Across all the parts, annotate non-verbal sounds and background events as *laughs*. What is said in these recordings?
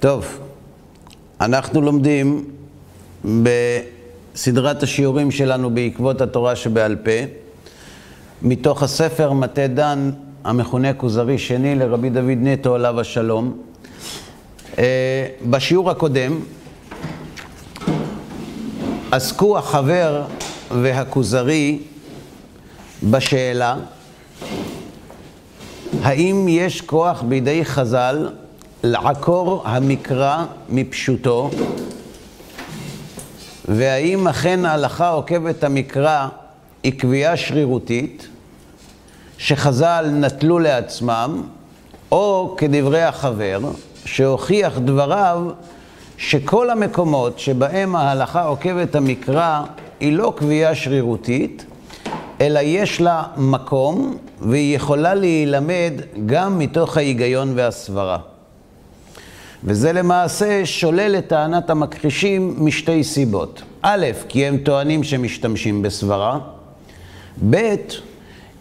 טוב, אנחנו לומדים בסדרת השיעורים שלנו בעקבות התורה שבעל פה, מתוך הספר מטה דן, המכונה כוזרי שני לרבי דוד נטו עליו השלום. אה, בשיעור הקודם עסקו החבר והכוזרי בשאלה האם יש כוח בידי חז"ל לעקור המקרא מפשוטו, והאם אכן ההלכה עוקבת המקרא היא קביעה שרירותית שחז"ל נטלו לעצמם, או כדברי החבר, שהוכיח דבריו שכל המקומות שבהם ההלכה עוקבת המקרא היא לא קביעה שרירותית, אלא יש לה מקום והיא יכולה להילמד גם מתוך ההיגיון והסברה. וזה למעשה שולל את טענת המכחישים משתי סיבות. א', כי הם טוענים שמשתמשים בסברה, ב',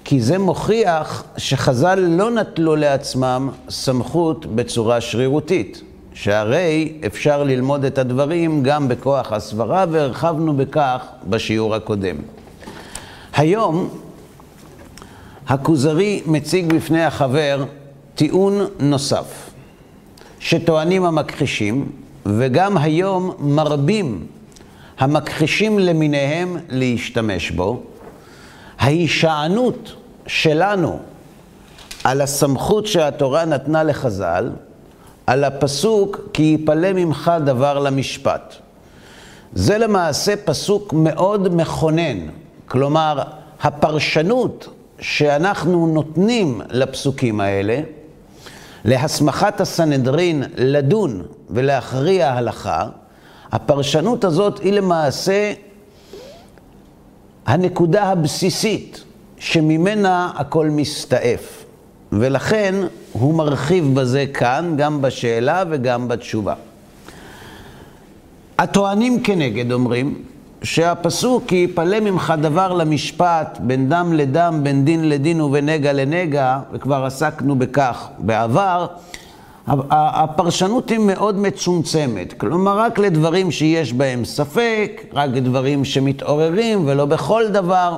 כי זה מוכיח שחז"ל לא נטלו לעצמם סמכות בצורה שרירותית, שהרי אפשר ללמוד את הדברים גם בכוח הסברה, והרחבנו בכך בשיעור הקודם. היום הכוזרי מציג בפני החבר טיעון נוסף, שטוענים המכחישים, וגם היום מרבים המכחישים למיניהם להשתמש בו. ההישענות שלנו על הסמכות שהתורה נתנה לחז"ל, על הפסוק כי יפלא ממך דבר למשפט. זה למעשה פסוק מאוד מכונן, כלומר הפרשנות שאנחנו נותנים לפסוקים האלה, להסמכת הסנהדרין לדון ולהכריע הלכה, הפרשנות הזאת היא למעשה הנקודה הבסיסית שממנה הכל מסתעף. ולכן הוא מרחיב בזה כאן, גם בשאלה וגם בתשובה. הטוענים כנגד אומרים, שהפסוק כי יפלא ממך דבר למשפט, בין דם לדם, בין דין לדין ובנגע לנגע, וכבר עסקנו בכך בעבר, הפרשנות היא מאוד מצומצמת, כלומר רק לדברים שיש בהם ספק, רק לדברים שמתעוררים ולא בכל דבר,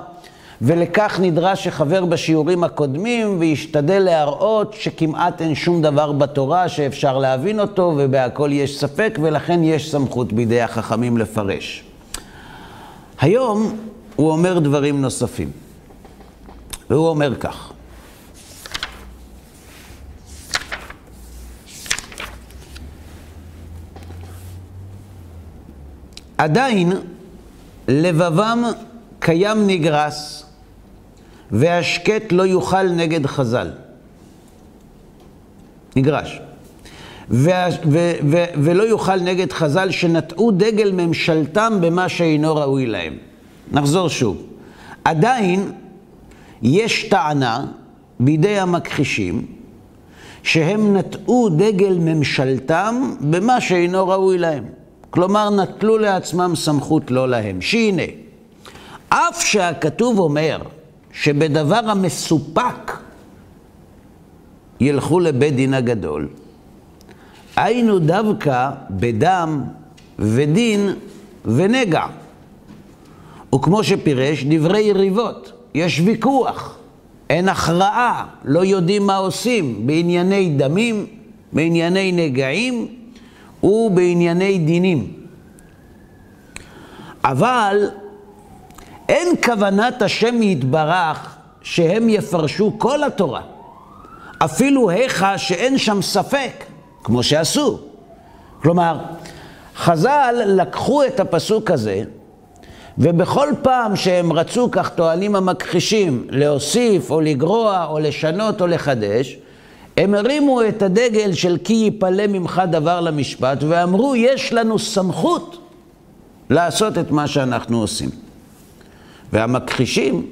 ולכך נדרש שחבר בשיעורים הקודמים וישתדל להראות שכמעט אין שום דבר בתורה שאפשר להבין אותו ובהכל יש ספק ולכן יש סמכות בידי החכמים לפרש. היום הוא אומר דברים נוספים, והוא אומר כך: עדיין לבבם קיים נגרס, והשקט לא יוכל נגד חז"ל. נגרש. ו- ו- ו- ולא יוכל נגד חז"ל שנטעו דגל ממשלתם במה שאינו ראוי להם. נחזור שוב. עדיין יש טענה בידי המכחישים שהם נטעו דגל ממשלתם במה שאינו ראוי להם. כלומר, נטלו לעצמם סמכות לא להם. שהנה, אף שהכתוב אומר שבדבר המסופק ילכו לבית דין הגדול, היינו דווקא בדם ודין ונגע. וכמו שפירש, דברי יריבות, יש ויכוח, אין הכרעה, לא יודעים מה עושים בענייני דמים, בענייני נגעים ובענייני דינים. אבל אין כוונת השם יתברך שהם יפרשו כל התורה, אפילו היכא שאין שם ספק. כמו שעשו. כלומר, חז"ל לקחו את הפסוק הזה, ובכל פעם שהם רצו, כך טוענים המכחישים, להוסיף או לגרוע או לשנות או לחדש, הם הרימו את הדגל של כי יפלא ממך דבר למשפט, ואמרו, יש לנו סמכות לעשות את מה שאנחנו עושים. והמכחישים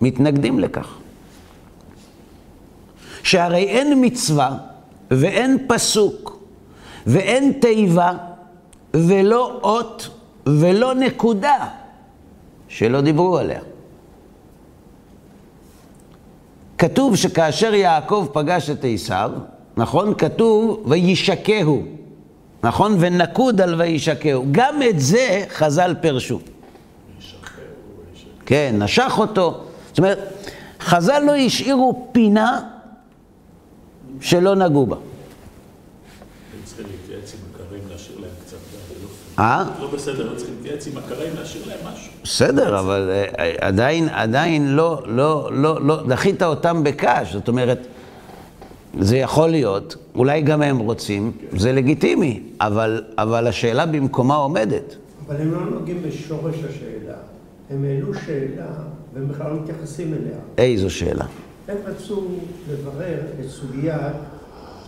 מתנגדים לכך. שהרי אין מצווה ואין פסוק, ואין תיבה, ולא אות, ולא נקודה, שלא דיברו עליה. כתוב שכאשר יעקב פגש את עשיו, נכון? כתוב וישקהו, נכון? ונקוד על וישקהו. גם את זה חז"ל פירשו. כן, נשך אותו. זאת אומרת, חז"ל לא השאירו פינה שלא נגעו בה. צריכים להתייעץ עם הכרים, להשאיר להם קצת אה? לא בסדר, לא צריכים להתייעץ עם הכרים, להשאיר להם משהו. בסדר, אבל אה, עדיין, עדיין לא, לא, לא, לא, דחית אותם בקש, זאת אומרת, זה יכול להיות, אולי גם הם רוצים, זה לגיטימי, אבל, אבל השאלה במקומה עומדת. אבל הם לא נוגעים בשורש השאלה. הם העלו שאלה והם בכלל לא מתייחסים אליה. איזו שאלה? הם רצו לברר את סוגיית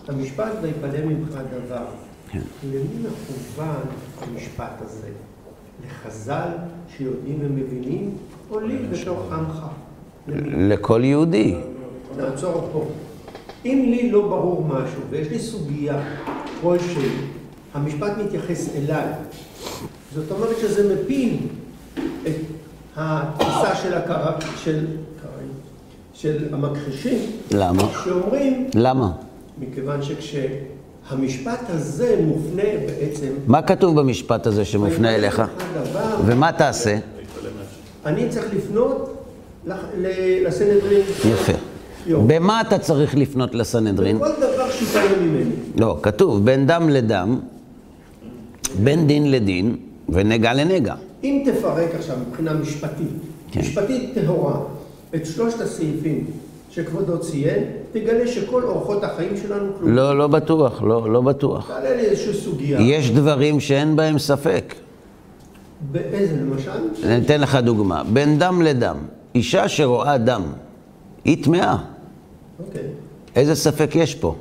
המשפט ויפלא ממך דבר. כן. למי מכוון המשפט הזה? לחז"ל שיודעים ומבינים, או לי בתור עמך? לכל יהודי. נעצור פה. אם לי לא ברור משהו ויש לי סוגיה כלשהי, המשפט מתייחס אליי. זאת אומרת שזה מפיל את התפיסה של הקרא, של, של המכחישים, למה? שאומרים, למה? מכיוון שכשהמשפט הזה מופנה בעצם, מה כתוב במשפט הזה שמופנה אליך? הדבר, ומה תעשה? אני צריך לפנות לסנהדרין. יפה. יום. במה אתה צריך לפנות לסנהדרין? כל דבר שיתעלם ממני. לא, כתוב בין דם לדם, בין דין לדין ונגע לנגע. אם תפרק עכשיו מבחינה משפטית, כן. משפטית טהורה, את שלושת הסעיפים שכבודו ציין, תגלה שכל אורחות החיים שלנו כלום. לא, לא בטוח, לא, לא בטוח. תעלה לי איזושהי סוגיה. יש דברים שאין בהם ספק. באיזה למשל? אני אתן לך דוגמה. בין דם לדם, אישה שרואה דם, היא טמאה. אוקיי. איזה ספק יש פה?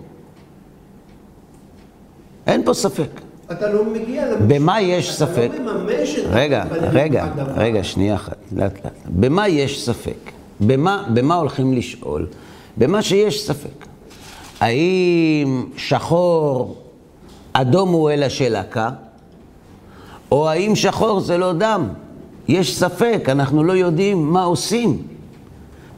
אין פה ספק. אתה לא מגיע למשפט. במה יש ספק? אתה לא מממש את... רגע. רגע, רגע, שנייה אחת, לאט לאט. במה יש ספק? במה, במה הולכים לשאול? במה שיש ספק. האם שחור, אדום הוא אל השלקה, או האם שחור זה לא דם? יש ספק, אנחנו לא יודעים מה עושים.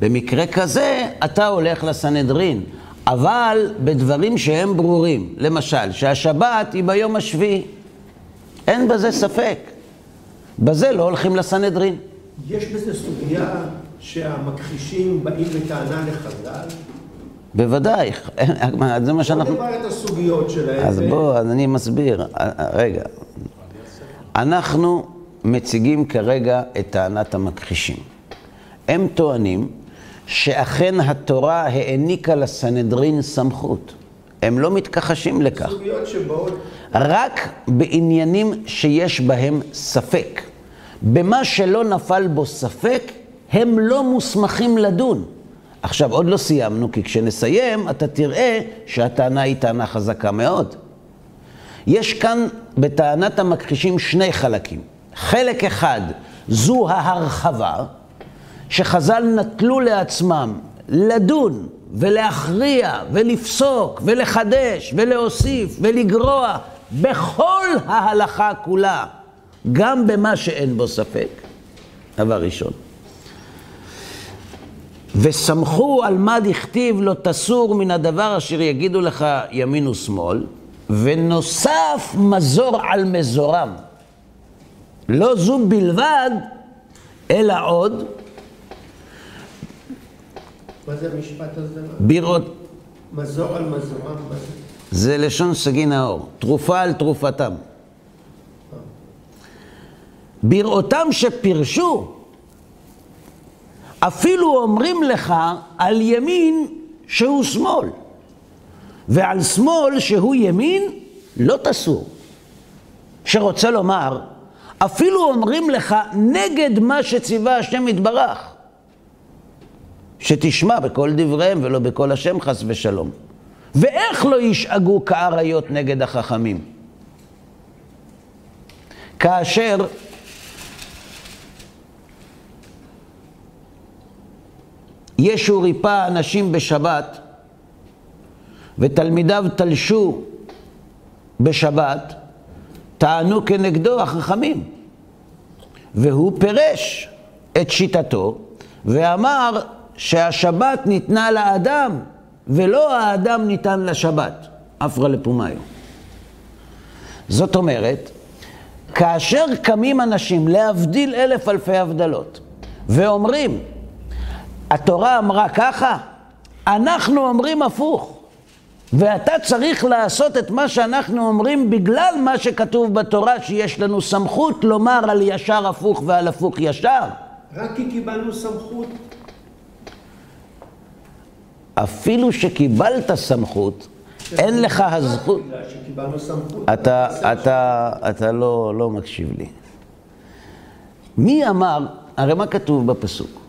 במקרה כזה, אתה הולך לסנהדרין, אבל בדברים שהם ברורים. למשל, שהשבת היא ביום השביעי. אין בזה ספק. בזה לא הולכים לסנהדרין. יש בזה סוגיה שהמכחישים באים בטענה לחז"ל? בוודאי, *laughs* זה מה בוא שאנחנו... נברר את הסוגיות שלהם. אז בוא, אז אני מסביר. רגע. אנחנו מציגים כרגע את טענת המכחישים. הם טוענים שאכן התורה העניקה לסנהדרין סמכות. הם לא מתכחשים לכך. סוגיות שבאות רק בעניינים שיש בהם ספק. במה שלא נפל בו ספק, הם לא מוסמכים לדון. עכשיו, עוד לא סיימנו, כי כשנסיים, אתה תראה שהטענה היא טענה חזקה מאוד. יש כאן בטענת המכחישים שני חלקים. חלק אחד, זו ההרחבה, שחז"ל נטלו לעצמם לדון ולהכריע ולפסוק ולחדש ולהוסיף ולגרוע בכל ההלכה כולה, גם במה שאין בו ספק. דבר ראשון. וסמכו על מה דכתיב לא תסור מן הדבר אשר יגידו לך ימין ושמאל, ונוסף מזור על מזורם. לא זו בלבד, אלא עוד, מה זה המשפט הזה? בירות, מזור על מזורם, זה? זה לשון סגי נאור, תרופה על תרופתם. בראותם שפירשו, אפילו אומרים לך על ימין שהוא שמאל, ועל שמאל שהוא ימין לא תסור. שרוצה לומר, אפילו אומרים לך נגד מה שציווה השם יתברך, שתשמע בכל דבריהם ולא בכל השם חס ושלום. ואיך לא ישאגו כאריות נגד החכמים? כאשר ישו ריפא אנשים בשבת ותלמידיו תלשו בשבת, טענו כנגדו החכמים. והוא פירש את שיטתו ואמר שהשבת ניתנה לאדם ולא האדם ניתן לשבת, אפרא לפומיו. זאת אומרת, כאשר קמים אנשים, להבדיל אלף אלפי הבדלות, ואומרים, התורה אמרה ככה, אנחנו אומרים הפוך. ואתה צריך לעשות את מה שאנחנו אומרים בגלל מה שכתוב בתורה, שיש לנו סמכות לומר על ישר הפוך ועל הפוך ישר. רק כי קיבלנו סמכות. אפילו שקיבלת סמכות, אין לך הזכות... אתה, אתה, אתה לא, לא מקשיב לי. מי אמר, הרי מה כתוב בפסוק?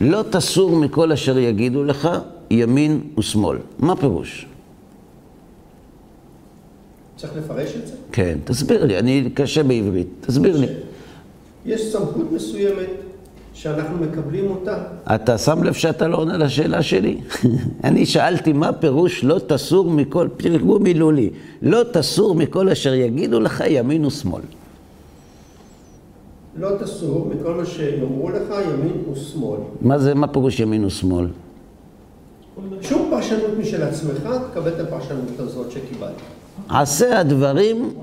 לא תסור מכל אשר יגידו לך ימין ושמאל. מה פירוש? צריך לפרש את זה? כן, תסביר לי, אני קשה בעברית, תסביר לי. יש סמכות מסוימת שאנחנו מקבלים אותה. אתה שם לב שאתה לא עונה לשאלה שלי? *laughs* אני שאלתי מה פירוש לא תסור מכל, תרגום מילולי, לא תסור מכל אשר יגידו לך ימין ושמאל. לא תסור מכל מה שיאמרו לך ימין ושמאל. מה זה, מה פירוש ימין ושמאל? שום פרשנות משל עצמך, תקבל את הפרשנות הזאת שקיבלת. עשה הדברים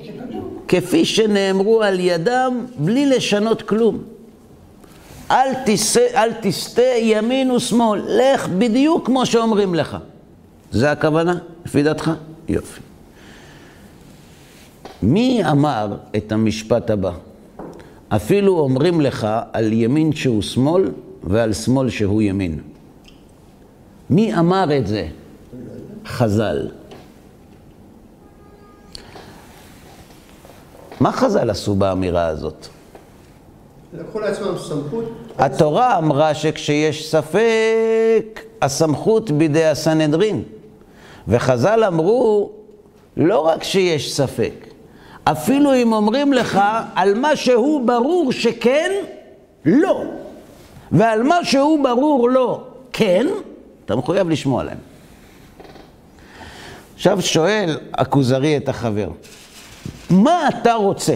כפי שנאמרו על ידם, בלי לשנות כלום. אל, תסה, אל תסטה ימין ושמאל, לך בדיוק כמו שאומרים לך. זה הכוונה, לפי דעתך? יופי. מי אמר את המשפט הבא? אפילו אומרים לך על ימין שהוא שמאל ועל שמאל שהוא ימין. מי אמר את זה? חז"ל. מה חז"ל עשו באמירה הזאת? לקחו לעצמם סמכות. התורה אמרה שכשיש ספק, הסמכות בידי הסנהדרין. וחז"ל אמרו, לא רק שיש ספק, אפילו אם אומרים לך על מה שהוא ברור שכן, לא. ועל מה שהוא ברור לא, כן, אתה מחויב לשמוע להם. עכשיו שואל הכוזרי את החבר, מה אתה רוצה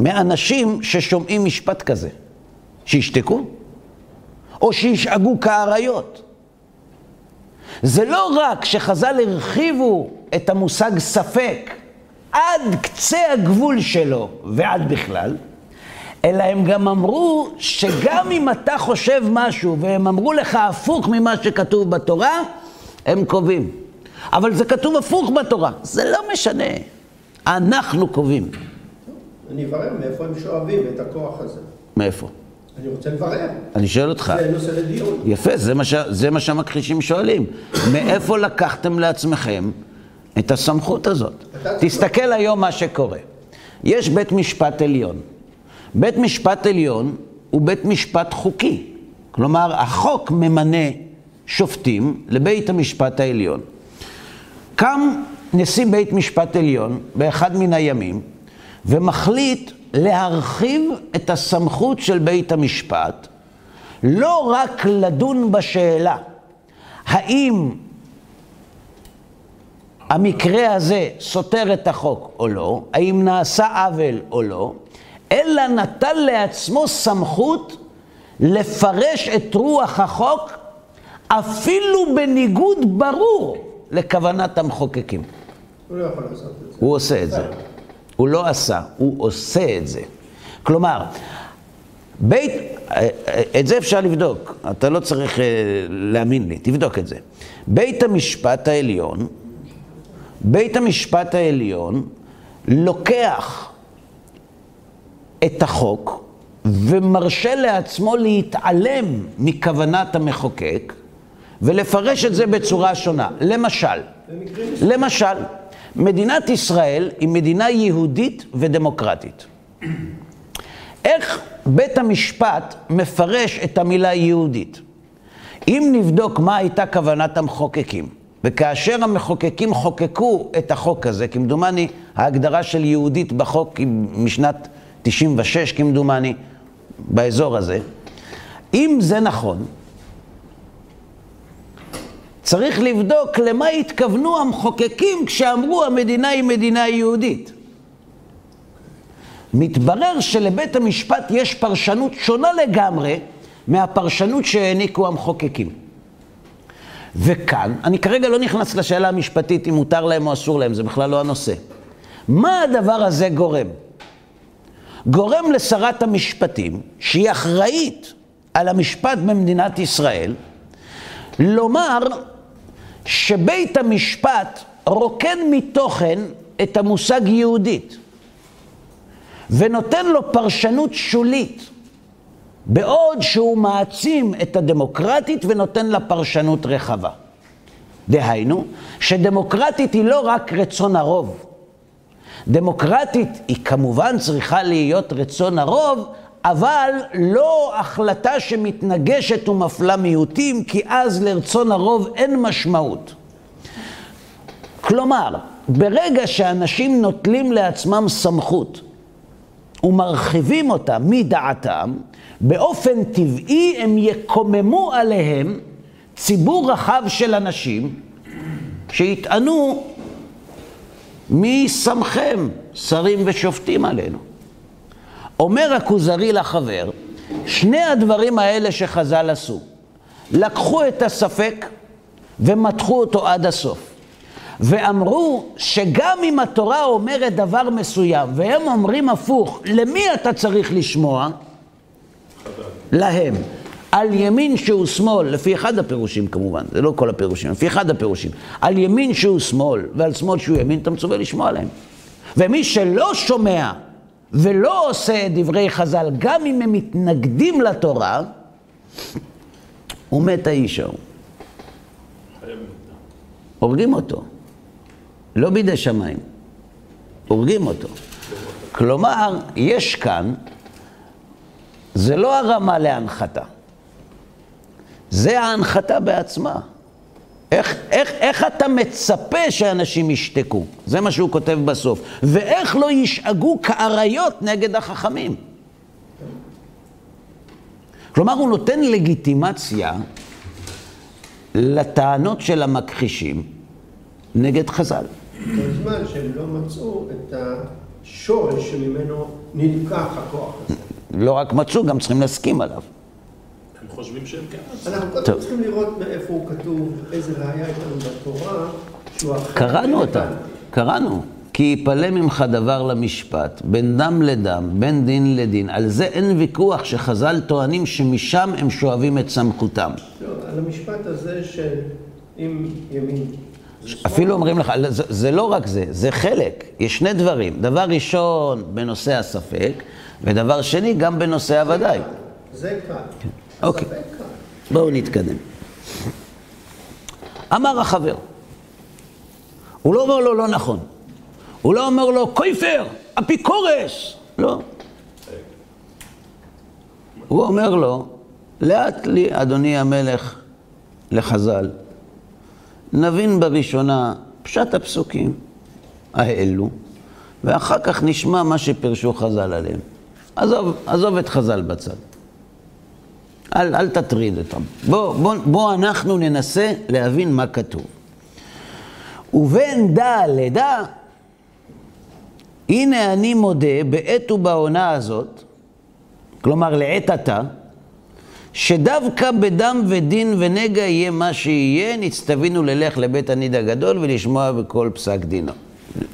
מאנשים ששומעים משפט כזה? שישתקו? או שישאגו כאריות? זה לא רק שחז"ל הרחיבו את המושג ספק עד קצה הגבול שלו ועד בכלל, אלא הם גם אמרו שגם אם אתה חושב משהו והם אמרו לך הפוך ממה שכתוב בתורה, הם קובעים. אבל זה כתוב הפוך בתורה, זה לא משנה. אנחנו קובעים. אני אברר מאיפה הם שואבים את הכוח הזה. מאיפה? אני רוצה לברר. אני שואל אותך. זה נושא לדיון. יפה, זה מה, ש... זה מה שהמכחישים שואלים. מאיפה לקחתם לעצמכם את הסמכות הזאת? תסתכל היום מה שקורה. יש בית משפט עליון. בית משפט עליון הוא בית משפט חוקי. כלומר, החוק ממנה שופטים לבית המשפט העליון. קם נשיא בית משפט עליון באחד מן הימים ומחליט להרחיב את הסמכות של בית המשפט, לא רק לדון בשאלה האם המקרה הזה סותר את החוק או לא, האם נעשה עוול או לא, אלא נטל לעצמו סמכות לפרש את רוח החוק אפילו בניגוד ברור לכוונת המחוקקים. הוא לא יכול לעשות את זה. הוא עושה את זה. הוא לא עשה, הוא עושה את זה. כלומר, בית, את זה אפשר לבדוק, אתה לא צריך אה, להאמין לי, תבדוק את זה. בית המשפט העליון, בית המשפט העליון לוקח את החוק ומרשה לעצמו להתעלם מכוונת המחוקק ולפרש את זה בצורה שונה. למשל, למשל, מדינת ישראל היא מדינה יהודית ודמוקרטית. איך בית המשפט מפרש את המילה יהודית? אם נבדוק מה הייתה כוונת המחוקקים, וכאשר המחוקקים חוקקו את החוק הזה, כמדומני, ההגדרה של יהודית בחוק היא משנת 96, כמדומני, באזור הזה, אם זה נכון, צריך לבדוק למה התכוונו המחוקקים כשאמרו המדינה היא מדינה יהודית. מתברר שלבית המשפט יש פרשנות שונה לגמרי מהפרשנות שהעניקו המחוקקים. וכאן, אני כרגע לא נכנס לשאלה המשפטית אם מותר להם או אסור להם, זה בכלל לא הנושא. מה הדבר הזה גורם? גורם לשרת המשפטים, שהיא אחראית על המשפט במדינת ישראל, לומר שבית המשפט רוקן מתוכן את המושג יהודית ונותן לו פרשנות שולית, בעוד שהוא מעצים את הדמוקרטית ונותן לה פרשנות רחבה. דהיינו, שדמוקרטית היא לא רק רצון הרוב. דמוקרטית היא כמובן צריכה להיות רצון הרוב, אבל לא החלטה שמתנגשת ומפלה מיעוטים, כי אז לרצון הרוב אין משמעות. כלומר, ברגע שאנשים נוטלים לעצמם סמכות ומרחיבים אותה מדעתם, באופן טבעי הם יקוממו עליהם ציבור רחב של אנשים שיטענו מי שמכם שרים ושופטים עלינו. אומר הכוזרי לחבר, שני הדברים האלה שחז"ל עשו, לקחו את הספק ומתחו אותו עד הסוף. ואמרו שגם אם התורה אומרת דבר מסוים, והם אומרים הפוך, למי אתה צריך לשמוע? להם. על ימין שהוא שמאל, לפי אחד הפירושים כמובן, זה לא כל הפירושים, לפי אחד הפירושים, על ימין שהוא שמאל ועל שמאל שהוא ימין, אתה מצווה לשמוע להם. ומי שלא שומע ולא עושה את דברי חז"ל, גם אם הם מתנגדים לתורה, הוא מת האיש ההוא. הורגים אותו. לא בידי שמיים. הורגים אותו. כלומר, יש כאן, זה לא הרמה להנחתה. זה ההנחתה בעצמה. איך, איך, איך אתה מצפה שאנשים ישתקו? זה מה שהוא כותב בסוף. ואיך לא ישאגו כאריות נגד החכמים? כלומר, הוא נותן לגיטימציה לטענות של המכחישים נגד חז"ל. בזמן שהם לא מצאו את השורש שממנו נלקח הכוח הזה. לא רק מצאו, גם צריכים להסכים עליו. הם חושבים שהם כן מצאו. אנחנו קודם. צריכים לראות מאיפה הוא כתוב, איזה ראייה יש לנו בתורה, שהוא אכן קראנו אותה. קראנו. כי יפלא ממך דבר למשפט, בין דם לדם, בין דין לדין. על זה אין ויכוח שחז"ל טוענים שמשם הם שואבים את סמכותם. לא, על המשפט הזה של אם ימין. אפילו אומרים לך, זה, זה לא רק זה, זה חלק. יש שני דברים. דבר ראשון, בנושא הספק, ודבר שני, גם בנושא הוודאי. זה קל. אוקיי. בואו נתקדם. אמר החבר, הוא לא אומר לו לא נכון, הוא לא אומר לו קויפר, אפיקורס, לא. הוא אומר לו, לאט לי, אדוני המלך, לחז"ל, נבין בראשונה פשט הפסוקים האלו, ואחר כך נשמע מה שפירשו חז"ל עליהם. עזוב, עזוב את חז"ל בצד. אל, אל תטריד אותם. בוא, בוא, בוא אנחנו ננסה להבין מה כתוב. ובין דע לדע, הנה אני מודה בעת ובעונה הזאת, כלומר לעת עתה, שדווקא בדם ודין ונגע יהיה מה שיהיה, נצטווינו ללך לבית הניד הגדול ולשמוע בכל פסק דינו.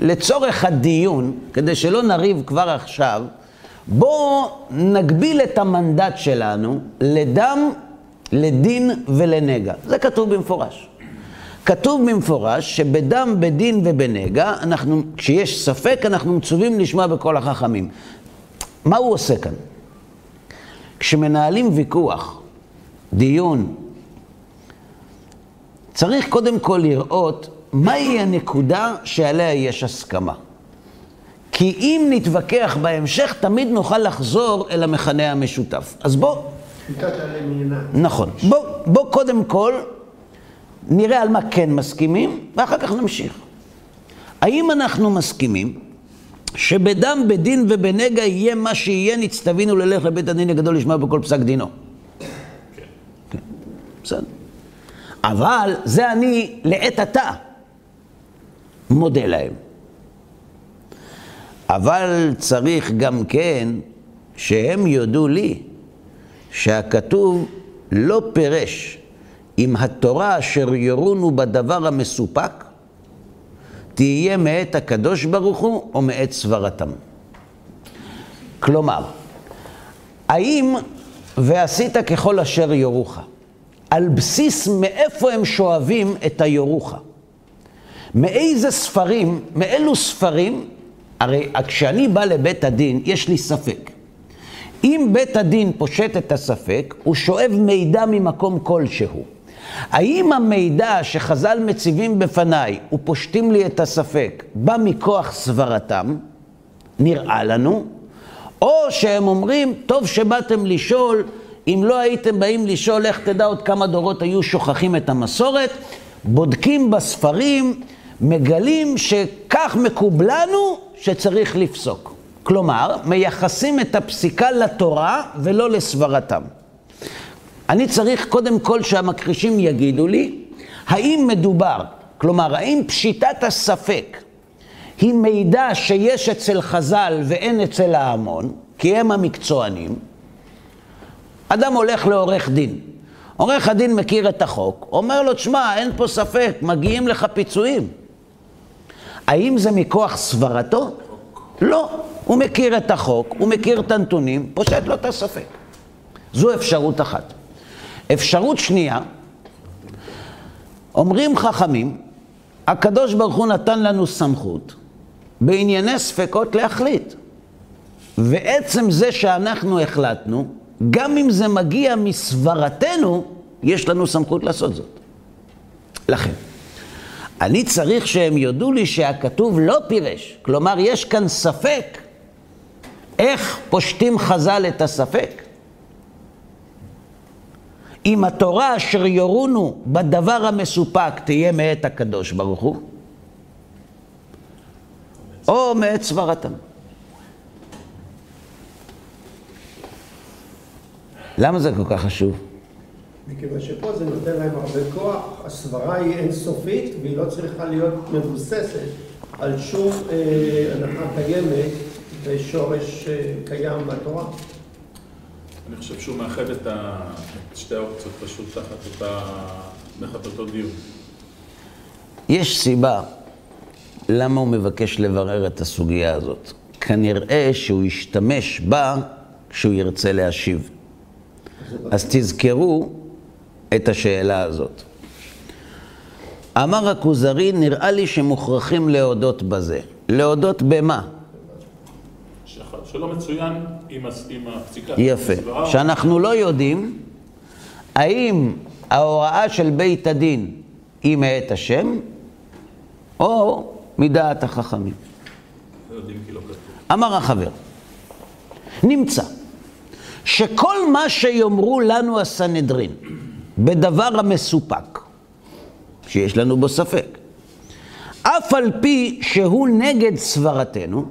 לצורך הדיון, כדי שלא נריב כבר עכשיו, בואו נגביל את המנדט שלנו לדם, לדין ולנגע. זה כתוב במפורש. כתוב במפורש שבדם, בדין ובנגע, אנחנו, כשיש ספק, אנחנו מצווים לשמוע בכל החכמים. מה הוא עושה כאן? כשמנהלים ויכוח, דיון, צריך קודם כל לראות מהי הנקודה שעליה יש הסכמה. כי אם נתווכח בהמשך, תמיד נוכל לחזור אל המכנה המשותף. אז בוא. נכון. בוא, בוא קודם כל נראה על מה כן מסכימים, ואחר כך נמשיך. האם אנחנו מסכימים שבדם, בדין ובנגע יהיה מה שיהיה, נצטווינו ללך לבית הדין הגדול לשמוע בכל פסק דינו? כן. בסדר. אבל זה אני לעת עתה מודה להם. אבל צריך גם כן שהם יודו לי שהכתוב לא פירש אם התורה אשר יורונו בדבר המסופק, תהיה מאת הקדוש ברוך הוא או מאת סברתם. כלומר, האם ועשית ככל אשר יורוך, על בסיס מאיפה הם שואבים את היורוך? מאיזה ספרים, מאילו ספרים, הרי כשאני בא לבית הדין, יש לי ספק. אם בית הדין פושט את הספק, הוא שואב מידע ממקום כלשהו. האם המידע שחז"ל מציבים בפניי ופושטים לי את הספק, בא מכוח סברתם, נראה לנו, או שהם אומרים, טוב שבאתם לשאול, אם לא הייתם באים לשאול, איך תדע עוד כמה דורות היו שוכחים את המסורת, בודקים בספרים, מגלים שכך מקובלנו שצריך לפסוק. כלומר, מייחסים את הפסיקה לתורה ולא לסברתם. אני צריך קודם כל שהמכחישים יגידו לי, האם מדובר, כלומר, האם פשיטת הספק היא מידע שיש אצל חז"ל ואין אצל ההמון, כי הם המקצוענים. אדם הולך לעורך דין. עורך הדין מכיר את החוק, אומר לו, תשמע, אין פה ספק, מגיעים לך פיצויים. האם זה מכוח סברתו? לא. הוא מכיר את החוק, הוא מכיר את הנתונים, פושט לו את הספק. זו אפשרות אחת. אפשרות שנייה, אומרים חכמים, הקדוש ברוך הוא נתן לנו סמכות בענייני ספקות להחליט. ועצם זה שאנחנו החלטנו, גם אם זה מגיע מסברתנו, יש לנו סמכות לעשות זאת. לכן, אני צריך שהם יודו לי שהכתוב לא פירש. כלומר, יש כאן ספק. איך פושטים חז"ל את הספק? אם התורה אשר יורונו בדבר המסופק תהיה מאת הקדוש ברוך הוא, או מאת סברתם. למה זה כל כך חשוב? מכיוון שפה זה נותן להם הרבה כוח, הסברה היא אינסופית והיא לא צריכה להיות מבוססת על שום אה, הנחה קיימת ושורש אה, קיים בתורה. אני חושב שהוא מאחד את, ה... את שתי האופציות פשוט תחת אותה... תחת אותו דיון. יש סיבה למה הוא מבקש לברר את הסוגיה הזאת. כנראה שהוא ישתמש בה כשהוא ירצה להשיב. אז תזכרו את השאלה הזאת. אמר הכוזרי, נראה לי שמוכרחים להודות בזה. להודות במה? שלא מצוין עם הפסיקה. יפה. שאנחנו לא יודעים האם ההוראה של בית הדין היא מאת השם, או מדעת החכמים. לא לא אמר החבר, נמצא שכל מה שיאמרו לנו הסנהדרין בדבר המסופק, שיש לנו בו ספק, אף על פי שהוא נגד סברתנו,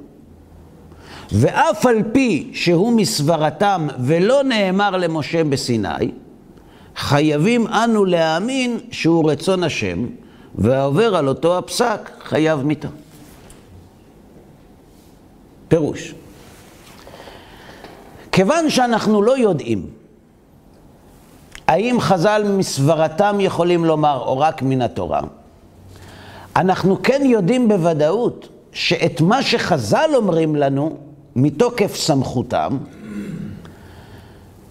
ואף על פי שהוא מסברתם ולא נאמר למשה בסיני, חייבים אנו להאמין שהוא רצון השם, והעובר על אותו הפסק חייב מיתה. פירוש. כיוון שאנחנו לא יודעים האם חז"ל מסברתם יכולים לומר או רק מן התורה, אנחנו כן יודעים בוודאות שאת מה שחז"ל אומרים לנו מתוקף סמכותם,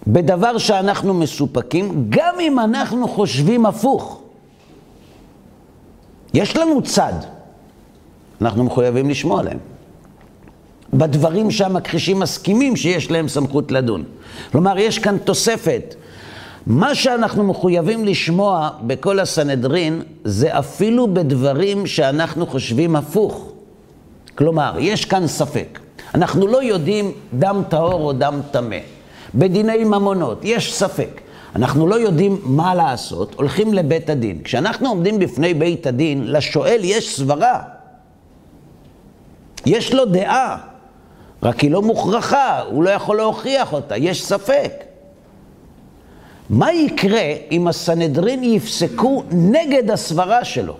בדבר שאנחנו מסופקים, גם אם אנחנו חושבים הפוך. יש לנו צד, אנחנו מחויבים לשמוע עליהם. בדברים שהמכחישים מסכימים שיש להם סמכות לדון. כלומר, יש כאן תוספת. מה שאנחנו מחויבים לשמוע בכל הסנהדרין, זה אפילו בדברים שאנחנו חושבים הפוך. כלומר, יש כאן ספק. אנחנו לא יודעים דם טהור או דם טמא. בדיני ממונות, יש ספק. אנחנו לא יודעים מה לעשות, הולכים לבית הדין. כשאנחנו עומדים בפני בית הדין, לשואל יש סברה. יש לו דעה, רק היא לא מוכרחה, הוא לא יכול להוכיח אותה, יש ספק. מה יקרה אם הסנהדרין יפסקו נגד הסברה שלו?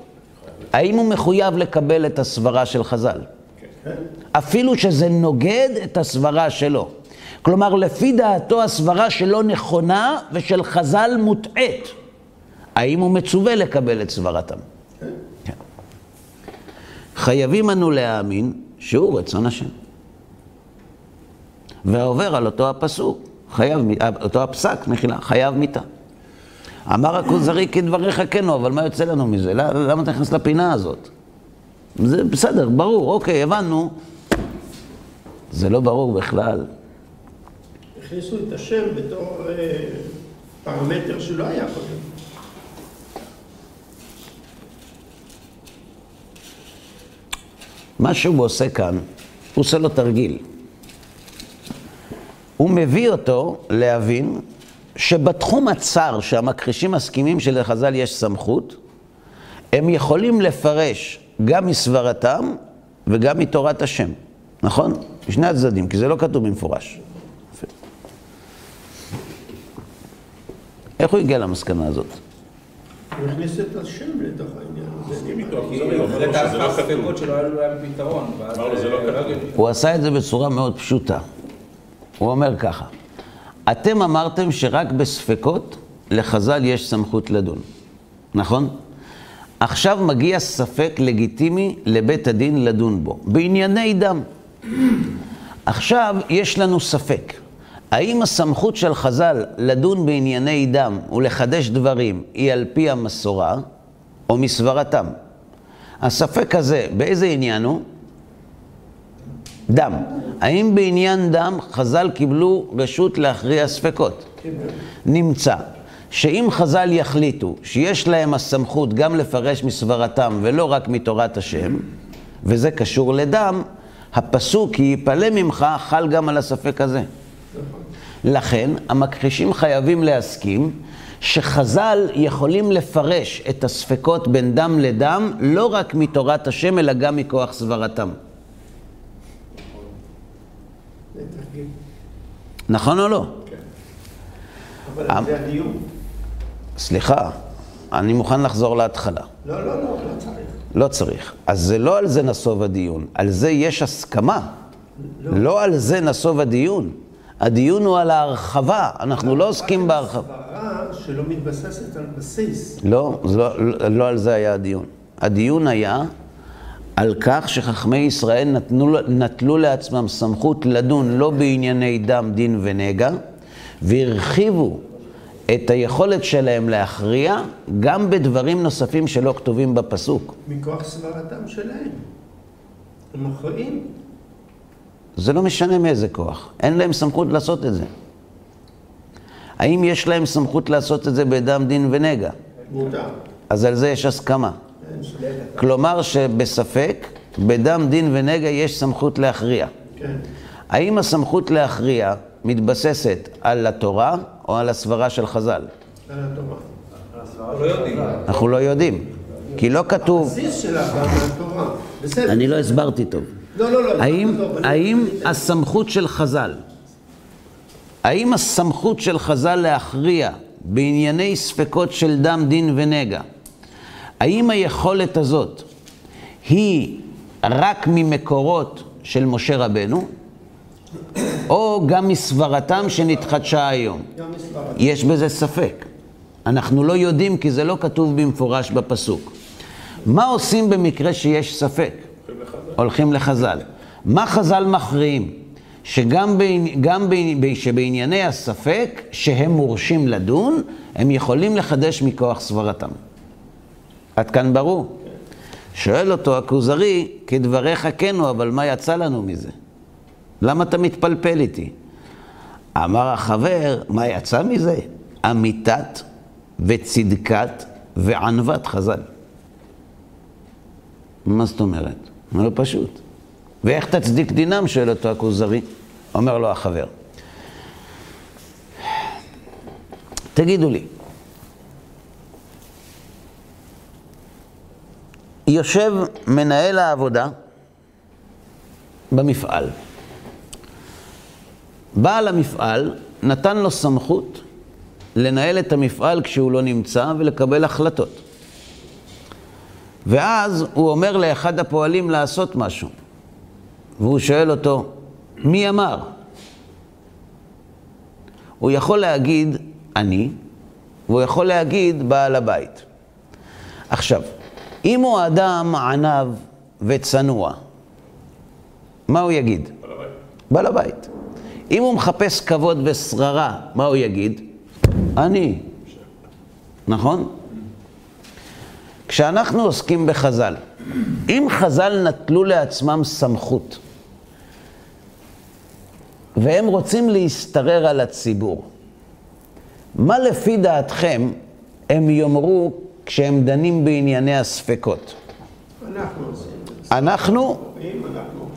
האם הוא מחויב לקבל את הסברה של חז"ל? אפילו שזה נוגד את הסברה שלו. כלומר, לפי דעתו הסברה שלו נכונה ושל חז"ל מוטעית. האם הוא מצווה לקבל את סברתם? כן. חייבים אנו להאמין שהוא רצון השם. והעובר על אותו הפסוק, חייב, אותו הפסק, מחילה, חייב מיתה. אמר הכוזרי כדבריך כנו, אבל מה יוצא לנו מזה? למה אתה נכנס לפינה הזאת? זה בסדר, ברור, אוקיי, הבנו. זה לא ברור בכלל. הכניסו את השם בתור אה, פרמטר שלא היה קודם. מה שהוא עושה כאן, הוא עושה לו תרגיל. הוא מביא אותו להבין שבתחום הצר שהמכחישים מסכימים שלחז"ל יש סמכות, הם יכולים לפרש גם מסברתם וגם מתורת השם, נכון? משני הצדדים, כי זה לא כתוב במפורש. איך הוא הגיע למסקנה הזאת? הוא הכניס את השם לתוך העניין הזה. הוא עשה את זה בצורה מאוד פשוטה. הוא אומר ככה, אתם אמרתם שרק בספקות לחז"ל יש סמכות לדון, נכון? עכשיו מגיע ספק לגיטימי לבית הדין לדון בו, בענייני דם. עכשיו יש לנו ספק. האם הסמכות של חז"ל לדון בענייני דם ולחדש דברים היא על פי המסורה או מסברתם? הספק הזה, באיזה עניין הוא? דם. האם בעניין דם חז"ל קיבלו רשות להכריע ספקות? נמצא שאם חז"ל יחליטו שיש להם הסמכות גם לפרש מסברתם ולא רק מתורת השם, וזה קשור לדם, הפסוק כי יפלא ממך חל גם על הספק הזה. לכן המכחישים חייבים להסכים שחז"ל יכולים לפרש את הספקות בין דם לדם לא רק מתורת השם אלא גם מכוח סברתם. נכון או לא? כן. אבל זה הדיון. סליחה, אני מוכן לחזור להתחלה. לא, לא, לא, לא צריך. לא צריך. אז זה לא על זה נסוב הדיון, על זה יש הסכמה. לא, לא על זה נסוב הדיון. הדיון הוא על ההרחבה, אנחנו לא עוסקים בהרחבה. סברה שלא מתבססת על בסיס. לא, לא, לא על זה היה הדיון. הדיון היה על כך שחכמי ישראל נתנו, נטלו לעצמם סמכות לדון לא בענייני דם, דין ונגע, והרחיבו את היכולת שלהם להכריע גם בדברים נוספים שלא כתובים בפסוק. מכוח סברתם שלהם. הם מכריעים. זה לא משנה מאיזה כוח, אין להם סמכות לעשות את זה. האם יש להם סמכות לעשות את זה בדם, דין ונגע? מותר. אז על זה יש הסכמה. כלומר שבספק, בדם, דין ונגע יש סמכות להכריע. כן. האם הסמכות להכריע מתבססת על התורה או על הסברה של חז"ל? על התורה. אנחנו לא יודעים, כי לא כתוב... הבסיס שלה גם מהתורה. בסדר. אני לא הסברתי טוב. לא, לא, לא. האם, לא, לא, האם לא, הסמכות של חז"ל, האם הסמכות של חז"ל להכריע בענייני ספקות של דם, דין ונגע, האם היכולת הזאת היא רק ממקורות של משה רבנו, או גם מסברתם שנתחדשה היום? גם מסברתם. יש בזה ספק. אנחנו לא יודעים כי זה לא כתוב במפורש בפסוק. מה עושים במקרה שיש ספק? הולכים לחז"ל. מה חז"ל מכריעים? שגם גם שבענייני הספק, שהם מורשים לדון, הם יכולים לחדש מכוח סברתם. עד כאן ברור? שואל אותו הכוזרי, כדבריך כנו, אבל מה יצא לנו מזה? למה אתה מתפלפל איתי? אמר החבר, מה יצא מזה? אמיתת וצדקת וענוות חז"ל. מה זאת אומרת? אומר לו פשוט. ואיך תצדיק דינם? שואל אותו הכוזרי. אומר לו החבר. תגידו לי, יושב מנהל העבודה במפעל. בעל המפעל נתן לו סמכות לנהל את המפעל כשהוא לא נמצא ולקבל החלטות. ואז הוא אומר לאחד הפועלים לעשות משהו, והוא שואל אותו, מי אמר? הוא יכול להגיד, אני, והוא יכול להגיד בעל הבית. עכשיו, אם הוא אדם ענב וצנוע, מה הוא יגיד? בעל הבית. אם הוא מחפש כבוד ושררה, מה הוא יגיד? אני. נכון? כשאנחנו עוסקים בחז"ל, אם חז"ל נטלו לעצמם סמכות, והם רוצים להשתרר על הציבור, מה לפי דעתכם הם יאמרו כשהם דנים בענייני הספקות? אנחנו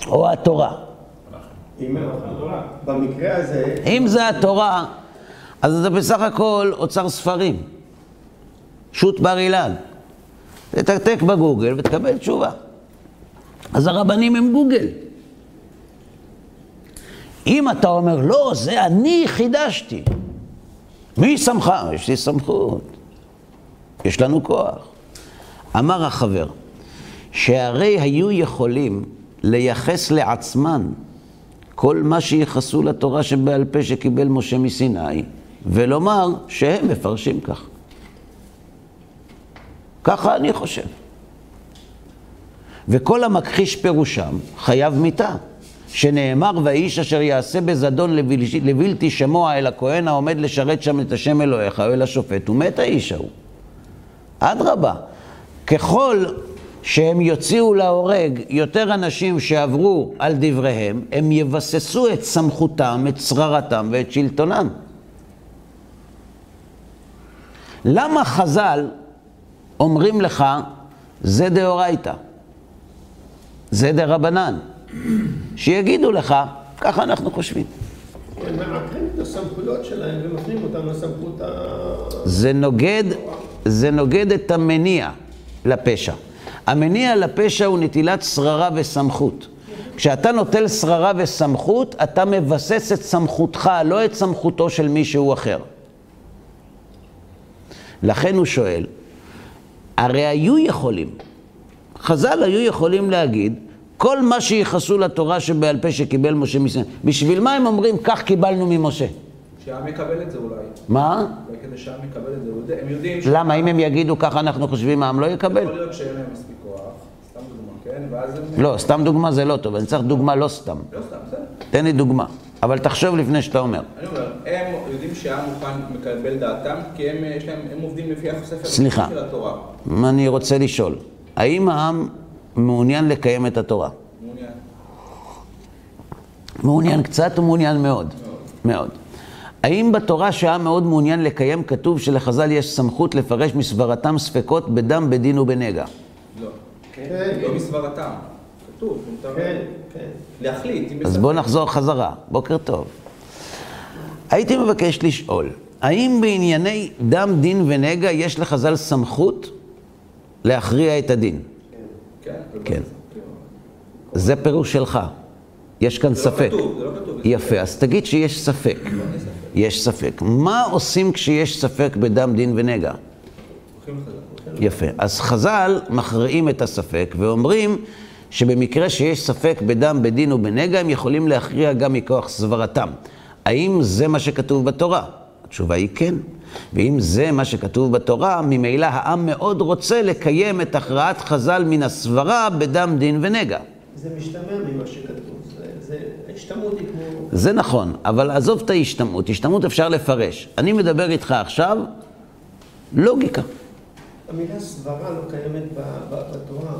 או התורה? אם אנחנו, במקרה הזה, אם זה התורה, אז זה בסך הכל אוצר ספרים. שו"ת בר אילן. תתקתק בגוגל ותקבל תשובה. אז הרבנים הם גוגל. אם אתה אומר, לא, זה אני חידשתי. מי שמך? יש לי סמכות. יש לנו כוח. אמר החבר, שהרי היו יכולים לייחס לעצמן כל מה שייחסו לתורה שבעל פה שקיבל משה מסיני, ולומר שהם מפרשים כך. ככה אני חושב. וכל המכחיש פירושם חייב מיתה, שנאמר, והאיש אשר יעשה בזדון לבלתי, שמוע אל הכהן העומד לשרת שם את השם אלוהיך או אל השופט, הוא מת האיש ההוא. אדרבה, ככל שהם יוציאו להורג יותר אנשים שעברו על דבריהם, הם יבססו את סמכותם, את שררתם ואת שלטונם. למה חז"ל אומרים לך, זה דאורייתא, זה דרבנן? שיגידו לך, ככה אנחנו חושבים. הם מעקרים את הסמכויות שלהם ומפנים אותם לסמכות ה... זה נוגד, זה נוגד את המניע לפשע. המניע לפשע הוא נטילת שררה וסמכות. כשאתה נוטל שררה וסמכות, אתה מבסס את סמכותך, לא את סמכותו של מישהו אחר. לכן הוא שואל, הרי היו יכולים, חז"ל היו יכולים להגיד, כל מה שייחסו לתורה שבעל פה שקיבל משה מסיני, בשביל מה הם אומרים, כך קיבלנו ממשה? שהעם יקבל את זה אולי. מה? אולי כדי שהעם יקבל את זה. יודע- הם יודעים ש... למה, אם הם יגידו ככה אנחנו חושבים, העם לא יקבל? יכול להיות שאין להם מספיק כוח, סתם דוגמה, כן? ואז הם... לא, סתם דוגמה זה לא טוב, אני צריך דוגמה לא סתם. לא סתם, בסדר. תן לי דוגמה, אבל תחשוב לפני שאתה אומר. אני אומר, הם יודעים שהעם מוכן לקבל דעתם, כי הם, יש להם, הם עובדים לפי הספר סליחה. של התורה. אני רוצה לשאול, האם העם מעוניין לקיים את התורה? מעוניין. מעוניין קצת או מעוניין מאוד? מאוד. האם בתורה שהעם מאוד מעוניין לקיים כתוב שלחז"ל יש סמכות לפרש מסברתם ספקות בדם, בדין ובנגע? לא. כן, לא מסברתם. כתוב, מותר כן, כן. להחליט. אז. בואו נחזור חזרה. בוקר טוב. הייתי מבקש לשאול, האם בענייני דם, דין ונגע יש לחז"ל סמכות להכריע את הדין? כן. כן. זה פירוש שלך. יש כאן זה לא ספק. כתוב, זה לא כתוב. יפה, אז תגיד שיש ספק. יש ספק. מה עושים כשיש ספק בדם, דין ונגע? יפה. אז חז"ל מכריעים את הספק ואומרים שבמקרה שיש ספק בדם, בדין ובנגע, הם יכולים להכריע גם מכוח סברתם. האם זה מה שכתוב בתורה? התשובה היא כן. ואם זה מה שכתוב בתורה, ממילא העם מאוד רוצה לקיים את הכרעת חז"ל מן הסברה בדם, דין ונגע. זה משתמע ממה שכתוב. זה- זה, ההשתמעות היא כמו... זה נכון, אבל עזוב את ההשתמעות, השתמעות אפשר לפרש. אני מדבר איתך עכשיו, לוגיקה. המילה סברה לא קיימת בתורה.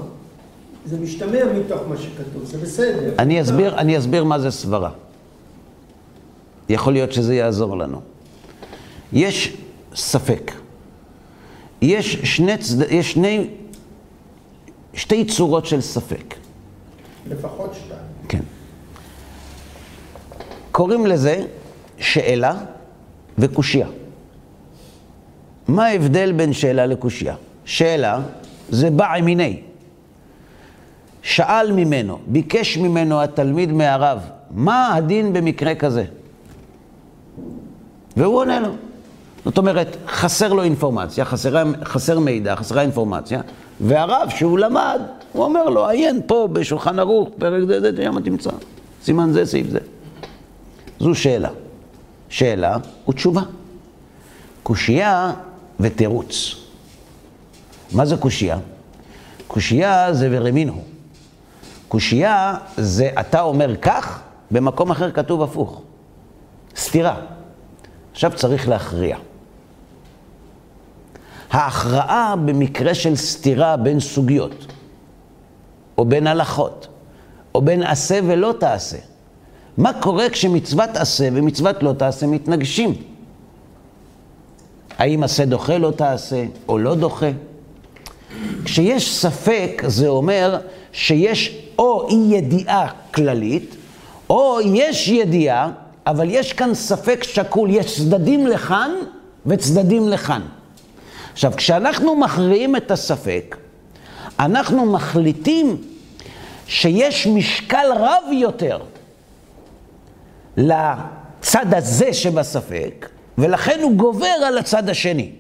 זה משתמע מתוך מה שכתוב, זה בסדר. אני אסביר, אני אסביר מה זה סברה. יכול להיות שזה יעזור לנו. יש ספק. יש שני, צד... יש שני, שתי צורות של ספק. לפחות שתיים. כן. קוראים לזה שאלה וקושייה. מה ההבדל בין שאלה לקושייה? שאלה זה בא מיני. שאל ממנו, ביקש ממנו התלמיד מהרב, מה הדין במקרה כזה? והוא עונה לו. זאת אומרת, חסר לו אינפורמציה, חסרה, חסר מידע, חסרה אינפורמציה, והרב שהוא למד, הוא אומר לו, עיין פה בשולחן ערוך, פרק זה, זה, שם תמצא, סימן זה, סעיף זה. זו שאלה. שאלה ותשובה. קושייה ותירוץ. מה זה קושייה? קושייה זה ורמינו. קושייה זה אתה אומר כך, במקום אחר כתוב הפוך. סתירה. עכשיו צריך להכריע. ההכרעה במקרה של סתירה בין סוגיות, או בין הלכות, או בין עשה ולא תעשה. מה קורה כשמצוות עשה ומצוות לא תעשה מתנגשים? האם עשה דוחה לא תעשה, או לא דוחה? כשיש ספק, זה אומר שיש או אי ידיעה כללית, או יש ידיעה, אבל יש כאן ספק שקול, יש צדדים לכאן וצדדים לכאן. עכשיו, כשאנחנו מכריעים את הספק, אנחנו מחליטים שיש משקל רב יותר לצד הזה שבספק, ולכן הוא גובר על הצד השני.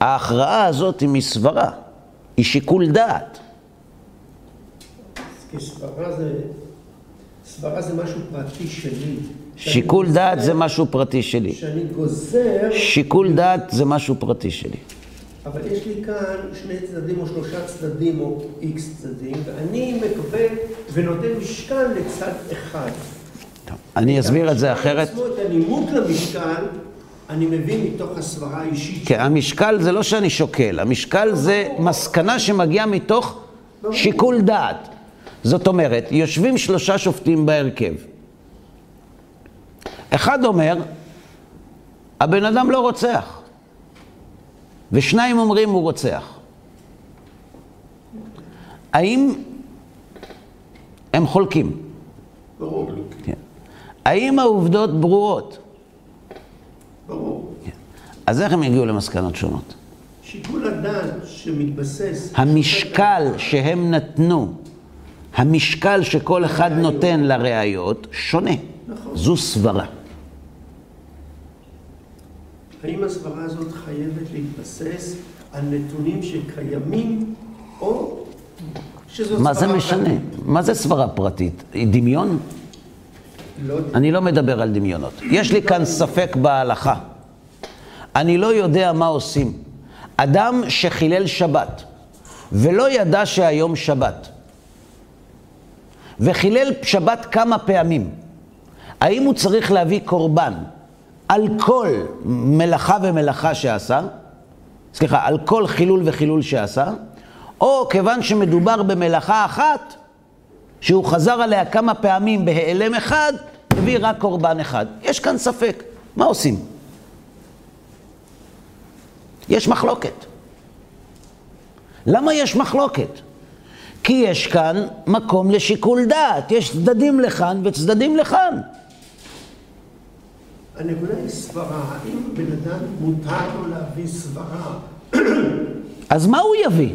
ההכרעה הזאת היא מסברה, היא שיקול דעת. כי סברה זה, סברה זה משהו פרטי שלי. שיקול דעת זה משהו פרטי שלי. שאני גוזר, שיקול דעת זה משהו פרטי שלי. אבל יש לי כאן שני צדדים או שלושה צדדים או איקס צדדים, ואני מקבל ונותן משקל לצד אחד. טוב, אני אסביר את זה אחרת. עצמו את הנימוק למשקל, אני מביא מתוך הסברה האישית כן, המשקל זה לא שאני שוקל, המשקל זה מסקנה שמגיעה מתוך שיקול דעת. זאת אומרת, יושבים שלושה שופטים בהרכב. אחד אומר, הבן אדם לא רוצח, ושניים אומרים הוא רוצח. האם הם חולקים? ברור, כן. האם העובדות ברורות? ברור. אז איך הם הגיעו למסקנות שונות? שיקול הדעת שמתבסס... המשקל שהם נתנו, המשקל שכל אחד נותן לראיות, שונה. נכון. זו סברה. האם הסברה הזאת חייבת להתבסס על נתונים שקיימים, או שזו סברה... מה זה משנה? פרטית? מה זה סברה פרטית? דמיון? לא. אני לא מדבר על דמיונות. יש לי כאן ספק בהלכה. אני לא יודע מה עושים. אדם שחילל שבת ולא ידע שהיום שבת, וחילל שבת כמה פעמים, האם הוא צריך להביא קורבן על כל מלאכה ומלאכה שעשה? סליחה, על כל חילול וחילול שעשה? או כיוון שמדובר במלאכה אחת, שהוא חזר עליה כמה פעמים בהיעלם אחד, הביא רק קורבן אחד. יש כאן ספק, מה עושים? יש מחלוקת. למה יש מחלוקת? כי יש כאן מקום לשיקול דעת, יש צדדים לכאן וצדדים לכאן. הנקודה היא סברה. האם בן אדם מותר לו להביא סברה? אז מה הוא יביא?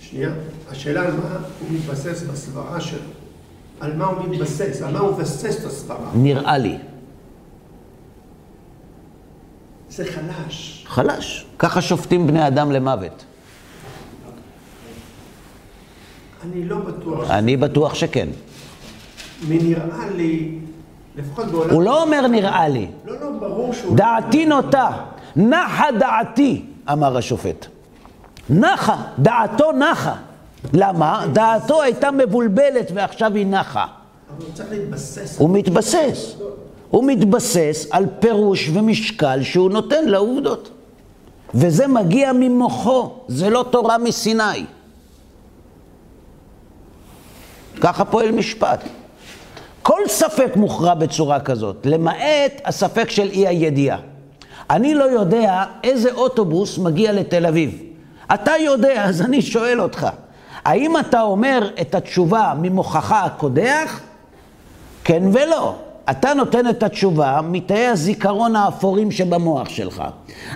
שנייה, השאלה על מה הוא מתבסס בסברה שלו. על מה הוא מתבסס, על מה הוא מבסס את הסברה. נראה לי. זה חלש. חלש. ככה שופטים בני אדם למוות. אני לא בטוח. אני בטוח שכן. מנראה לי, לפחות בעולם... הוא לא אומר נראה לי. לא, לא, ברור שהוא... דעתי נוטה, נחה דעתי, אמר השופט. נחה, דעתו נחה. למה? דעתו הייתה מבולבלת ועכשיו היא נחה. אבל הוא צריך להתבסס. הוא מתבסס. הוא מתבסס על פירוש ומשקל שהוא נותן לעובדות. וזה מגיע ממוחו, זה לא תורה מסיני. ככה פועל משפט. כל ספק מוכרע בצורה כזאת, למעט הספק של אי הידיעה. אני לא יודע איזה אוטובוס מגיע לתל אביב. אתה יודע, אז אני שואל אותך, האם אתה אומר את התשובה ממוחך הקודח? כן ולא. אתה נותן את התשובה מתאי הזיכרון האפורים שבמוח שלך,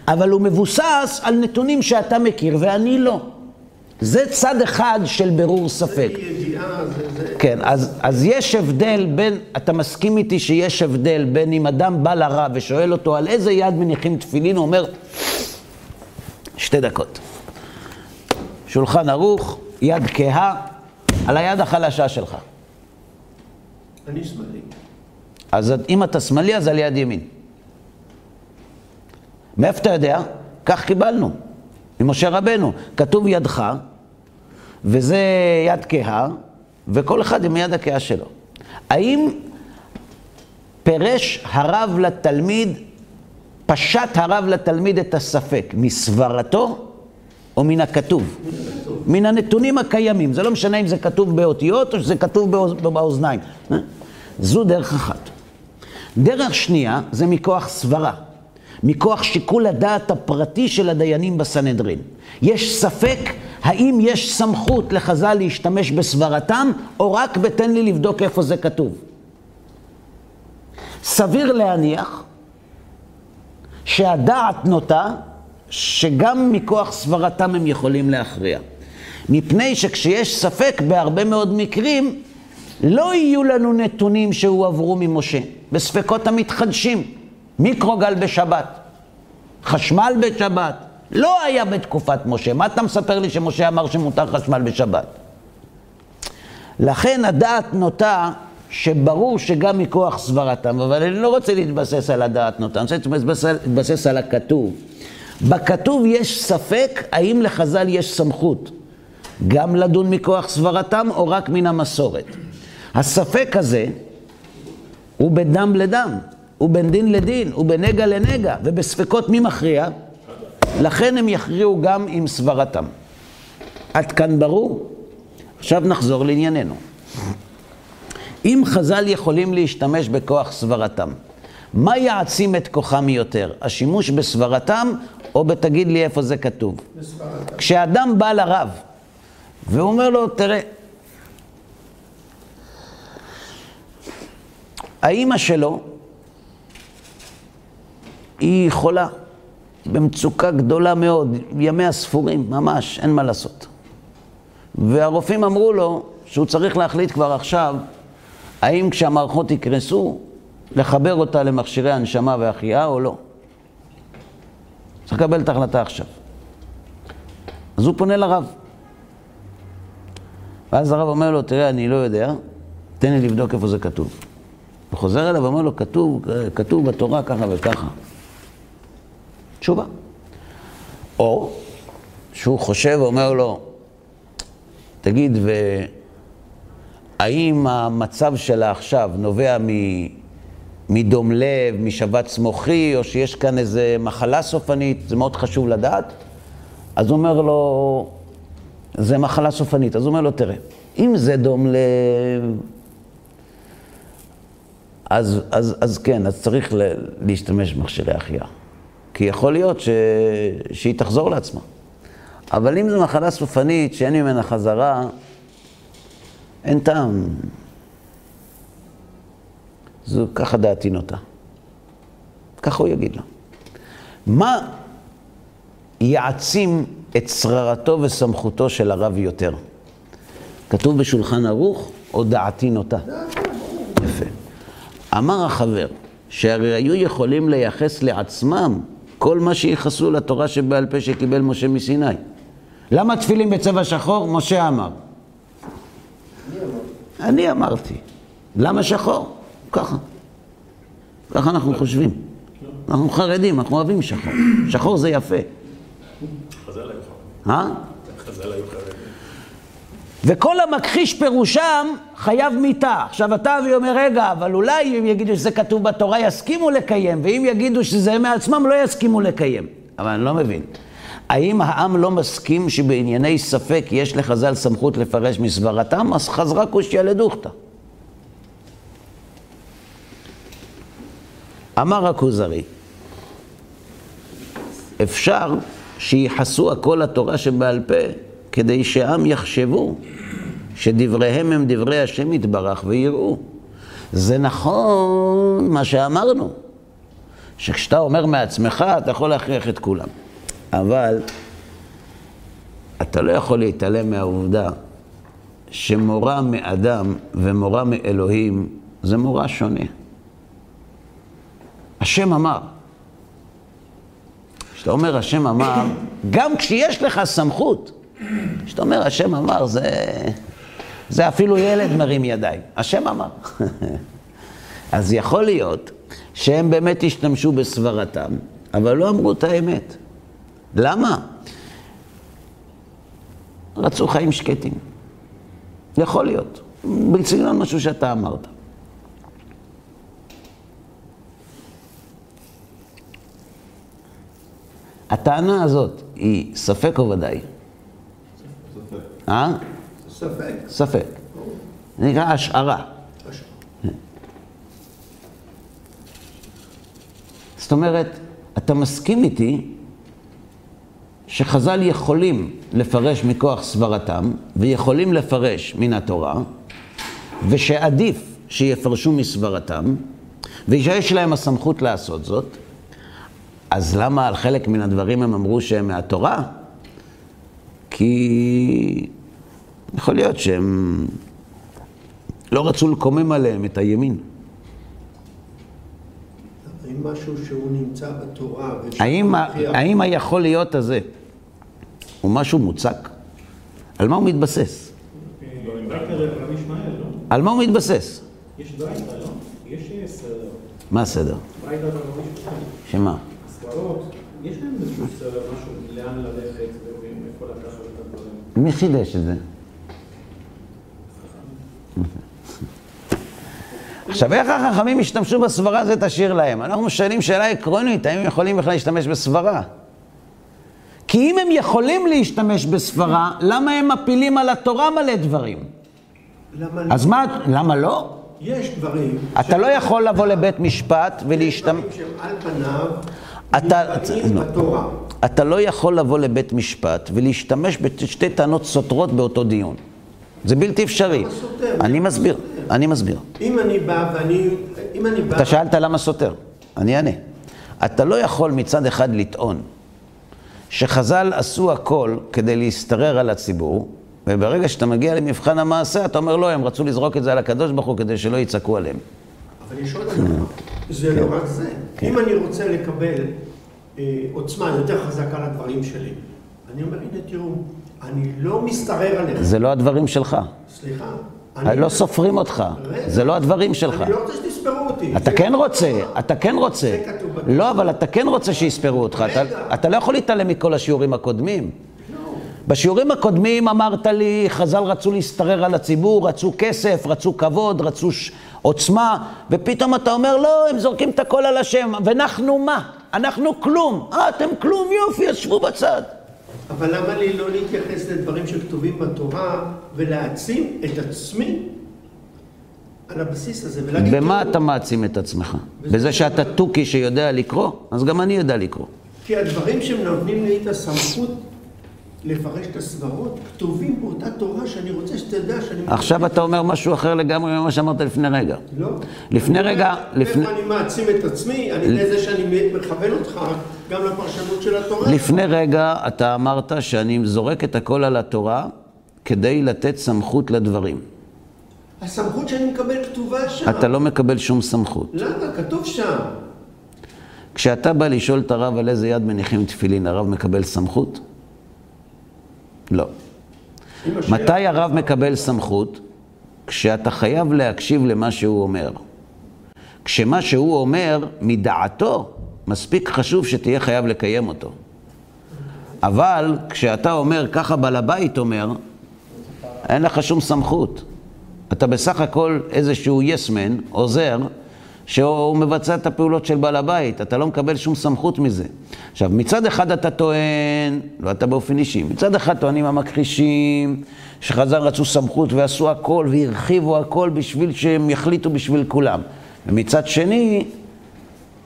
אבל הוא מבוסס על נתונים שאתה מכיר ואני לא. זה צד אחד של בירור ספק. זה ידיעה, זה... זה... כן, אז, אז יש הבדל בין, אתה מסכים איתי שיש הבדל בין אם אדם בא לרב ושואל אותו על איזה יד מניחים תפילין, הוא אומר, שתי דקות. שולחן ערוך, יד כהה, על היד החלשה שלך. אני שמאלי. אז אם אתה שמאלי, אז על יד ימין. מאיפה אתה יודע? כך קיבלנו ממשה רבנו. כתוב ידך, וזה יד כהה, וכל אחד עם יד הכהה שלו. האם פירש הרב לתלמיד, פשט הרב לתלמיד את הספק מסברתו או מן הכתוב? מן הנתונים הקיימים. זה לא משנה אם זה כתוב באותיות או שזה כתוב באוזניים. זו דרך אחת. דרך שנייה זה מכוח סברה, מכוח שיקול הדעת הפרטי של הדיינים בסנהדרין. יש ספק האם יש סמכות לחז"ל להשתמש בסברתם, או רק בתן לי לבדוק איפה זה כתוב. סביר להניח שהדעת נוטה שגם מכוח סברתם הם יכולים להכריע. מפני שכשיש ספק בהרבה מאוד מקרים, לא יהיו לנו נתונים שהועברו ממשה, בספקות המתחדשים. מיקרוגל בשבת, חשמל בשבת, לא היה בתקופת משה. מה אתה מספר לי שמשה אמר שמותר חשמל בשבת? לכן הדעת נוטה שברור שגם מכוח סברתם, אבל אני לא רוצה להתבסס על הדעת נוטה, אני רוצה להתבסס על הכתוב. בכתוב יש ספק האם לחז"ל יש סמכות גם לדון מכוח סברתם או רק מן המסורת. הספק הזה הוא בין דם לדם, הוא בין דין לדין, הוא בין נגע לנגע, ובספקות מי מכריע? לכן הם יכריעו גם עם סברתם. עד כאן ברור? עכשיו נחזור לענייננו. אם חז"ל יכולים להשתמש בכוח סברתם, מה יעצים את כוחם יותר? השימוש בסברתם או בתגיד לי איפה זה כתוב? בסברתם. כשאדם בא לרב והוא אומר לו, תראה, האימא שלו היא חולה, במצוקה גדולה מאוד, ימיה ספורים, ממש, אין מה לעשות. והרופאים אמרו לו שהוא צריך להחליט כבר עכשיו האם כשהמערכות יקרסו, לחבר אותה למכשירי הנשמה והחייאה או לא. צריך לקבל את ההחלטה עכשיו. אז הוא פונה לרב. ואז הרב אומר לו, תראה, אני לא יודע, תן לי לבדוק איפה זה כתוב. הוא חוזר אליו ואומר לו, כתוב, כתוב בתורה ככה וככה. תשובה. או שהוא חושב ואומר לו, תגיד, והאם המצב שלה עכשיו נובע מ... מדום לב, משבץ מוחי, או שיש כאן איזה מחלה סופנית, זה מאוד חשוב לדעת. אז הוא אומר לו, זה מחלה סופנית. אז הוא אומר לו, תראה, אם זה דום לב, אז, אז, אז כן, אז צריך להשתמש במכשירי החייאה. כי יכול להיות ש... שהיא תחזור לעצמה. אבל אם זו מחלה סופנית שאין ממנה חזרה, אין טעם. זו ככה דעתי נוטה. ככה הוא יגיד לו. מה יעצים את שררתו וסמכותו של הרב יותר? כתוב בשולחן ערוך, או דעתי נוטה? יפה. אמר החבר, שהרי היו יכולים לייחס לעצמם כל מה שייחסו לתורה שבעל פה שקיבל משה מסיני. למה תפילים בצבע שחור? משה אמר. אני אמרתי. למה שחור? ככה. ככה אנחנו חושבים. אנחנו חרדים, אנחנו אוהבים שחור. שחור זה יפה. חז"ל היו חרדים. אה? חז"ל היו חרדים. וכל המכחיש פירושם חייב מיתה. עכשיו אתה אבי אומר, רגע, אבל אולי אם יגידו שזה כתוב בתורה יסכימו לקיים, ואם יגידו שזה מעצמם לא יסכימו לקיים. אבל אני לא מבין. האם העם לא מסכים שבענייני ספק יש לחז"ל סמכות לפרש מסברתם? אז חזרה קושיה לדוכתא. אמר הכוזרי, אפשר שייחסו הכל לתורה שבעל פה כדי שהעם יחשבו שדבריהם הם דברי השם יתברך ויראו. זה נכון מה שאמרנו, שכשאתה אומר מעצמך, אתה יכול להכריח את כולם. אבל אתה לא יכול להתעלם מהעובדה שמורה מאדם ומורה מאלוהים זה מורה שונה. השם אמר. כשאתה אומר השם אמר, גם כשיש לך סמכות, כשאתה אומר השם אמר, זה, זה אפילו ילד מרים ידיים. השם אמר. *laughs* אז יכול להיות שהם באמת השתמשו בסברתם, אבל לא אמרו את האמת. למה? רצו חיים שקטים. יכול להיות. בסגנון משהו שאתה אמרת. הטענה הזאת היא ספק או ודאי? אה? ספק. ספק. זה נקרא השערה. זאת אומרת, אתה מסכים איתי שחז"ל יכולים לפרש מכוח סברתם, ויכולים לפרש מן התורה, ושעדיף שיפרשו מסברתם, ושיש להם הסמכות לעשות זאת, אז למה על חלק מן הדברים הם אמרו שהם מהתורה? כי יכול להיות שהם לא רצו לקומם עליהם את הימין. האם משהו שהוא נמצא בתורה... האם, האם היכול להיות הזה הוא משהו מוצק? על מה הוא מתבסס? לא? על מה הוא מתבסס? יש ברייתא, לא? יש אה, סדר. מה הסדר? ברייתא ישמעאל. שמה? הסברות, יש להם איזשהו סדר, משהו, לאן ללכת ואיפה לקחת את הדברים. מי חידש את זה? עכשיו, איך החכמים השתמשו בסברה זה תשאיר להם. אנחנו שואלים שאלה עקרונית, האם הם יכולים בכלל להשתמש בסברה? כי אם הם יכולים להשתמש בסברה, למה הם מפילים על התורה מלא דברים? למה אז מה, למה לא? יש דברים... אתה לא יכול לבוא לבית משפט יש ולהשתמש... דברים שהם על פניו אתה- לא. בתורה. אתה לא יכול לבוא לבית משפט ולהשתמש בשתי טענות סותרות באותו דיון. זה בלתי אפשרי. אני מסביר? אני מסביר. אם אני בא ואני... אם אני בא... אתה שאלת למה סותר, אני אענה. אתה לא יכול מצד אחד לטעון שחז"ל עשו הכל כדי להשתרר על הציבור, וברגע שאתה מגיע למבחן המעשה, אתה אומר לא, הם רצו לזרוק את זה על הקדוש ברוך הוא כדי שלא יצעקו עליהם. אבל יש עוד דבר. זה לא רק זה. כן. אם אני רוצה לקבל אה, עוצמה יותר חזקה לדברים שלי, אני אומר, הנה תראו, אני לא מסתרר עליך. זה לא הדברים שלך. סליחה. לא סופרים אותך. זה לא הדברים שלך. אני לא רוצה שתספרו אותי. אתה כן רוצה. אתה כן רוצה. זה כתוב בתורה. לא, אבל אתה כן רוצה שיספרו אותך. אתה לא יכול להתעלם מכל השיעורים הקודמים. לא. בשיעורים הקודמים אמרת לי, חז"ל רצו להשתרר על הציבור, רצו כסף, רצו כבוד, רצו ש... עוצמה, ופתאום אתה אומר, לא, הם זורקים את הכל על השם, ואנחנו מה? אנחנו כלום. אה, אתם כלום, יופי, אז שבו בצד. אבל למה לי לא להתייחס לדברים שכתובים בתורה ולהעצים את עצמי על הבסיס הזה ולהגיד... במה אתה מעצים את עצמך? בזה שאתה תוכי שיודע לקרוא? אז גם אני יודע לקרוא. כי הדברים שנותנים לי את הסמכות לפרש את הסברות כתובים באותה תורה שאני רוצה שתדע שאני... עכשיו אתה אומר משהו אחר לגמרי ממה שאמרת לפני רגע. לא. לפני רגע, לפני- אני מעצים את עצמי על ידי זה שאני מכוון אותך גם לפרשנות של התורה. לפני רגע אתה אמרת שאני זורק את הכל על התורה כדי לתת סמכות לדברים. הסמכות שאני מקבל כתובה שם. אתה לא מקבל שום סמכות. למה? כתוב שם. כשאתה בא לשאול את הרב על איזה יד מניחים תפילין, הרב מקבל סמכות? לא. מתי הרב מקבל סמכות? כשאתה חייב להקשיב למה שהוא אומר. כשמה שהוא אומר, מדעתו, מספיק חשוב שתהיה חייב לקיים אותו. אבל כשאתה אומר, ככה בעל הבית אומר, אין לך שום סמכות. אתה בסך הכל איזשהו יסמן, עוזר, שהוא מבצע את הפעולות של בעל הבית, אתה לא מקבל שום סמכות מזה. עכשיו, מצד אחד אתה טוען, לא אתה באופן אישי, מצד אחד טוענים המכחישים, שחז"ל רצו סמכות ועשו הכל והרחיבו הכל בשביל שהם יחליטו בשביל כולם. ומצד שני,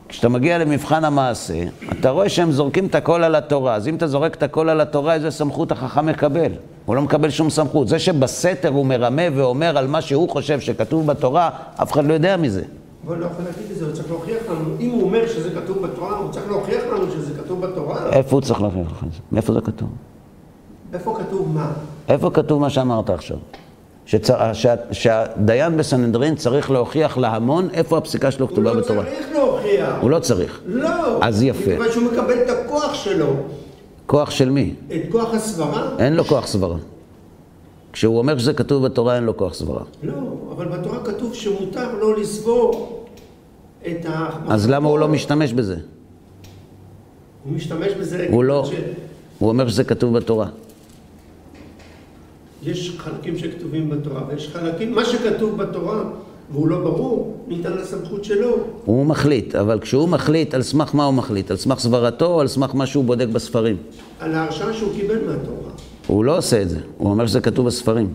כשאתה מגיע למבחן המעשה, אתה רואה שהם זורקים את הכל על התורה. אז אם אתה זורק את הכל על התורה, איזה סמכות החכם מקבל? הוא לא מקבל שום סמכות. זה שבסתר הוא מרמה ואומר על מה שהוא חושב שכתוב בתורה, אף אחד לא יודע מזה. אבל לא יכול להגיד את זה, הוא צריך להוכיח לנו. אם הוא אומר שזה כתוב בתורה, הוא צריך להוכיח לנו שזה כתוב בתורה. איפה הוא צריך להוכיח לך את זה? מאיפה זה כתוב? איפה כתוב מה? איפה כתוב מה שאמרת עכשיו? שצר... שה... שהדיין בסנהדרין צריך להוכיח להמון איפה הפסיקה שלו הוא כתובה לא בתורה. צריך להוכיח. הוא לא צריך. לא. אז יפה. מכיוון שהוא מקבל את הכוח שלו, כוח של מי? את כוח הסברה. אין לו כוח סברה. כשהוא אומר שזה כתוב בתורה, אין לו כוח סברה. לא, אבל בתורה כתוב שמותר לו לסבור את ה... אז למה הוא לא משתמש בזה? הוא משתמש בזה... הוא לא, ש- הוא אומר שזה כתוב בתורה. יש חלקים שכתובים בתורה, ויש חלקים, מה שכתוב בתורה, והוא לא ברור, ניתן לסמכות שלו. הוא מחליט, אבל כשהוא מחליט, על סמך מה הוא מחליט? על סמך סברתו או על סמך מה שהוא בודק בספרים? על ההרשאה שהוא קיבל מהתורה. הוא לא עושה את זה, הוא אומר שזה כתוב בספרים.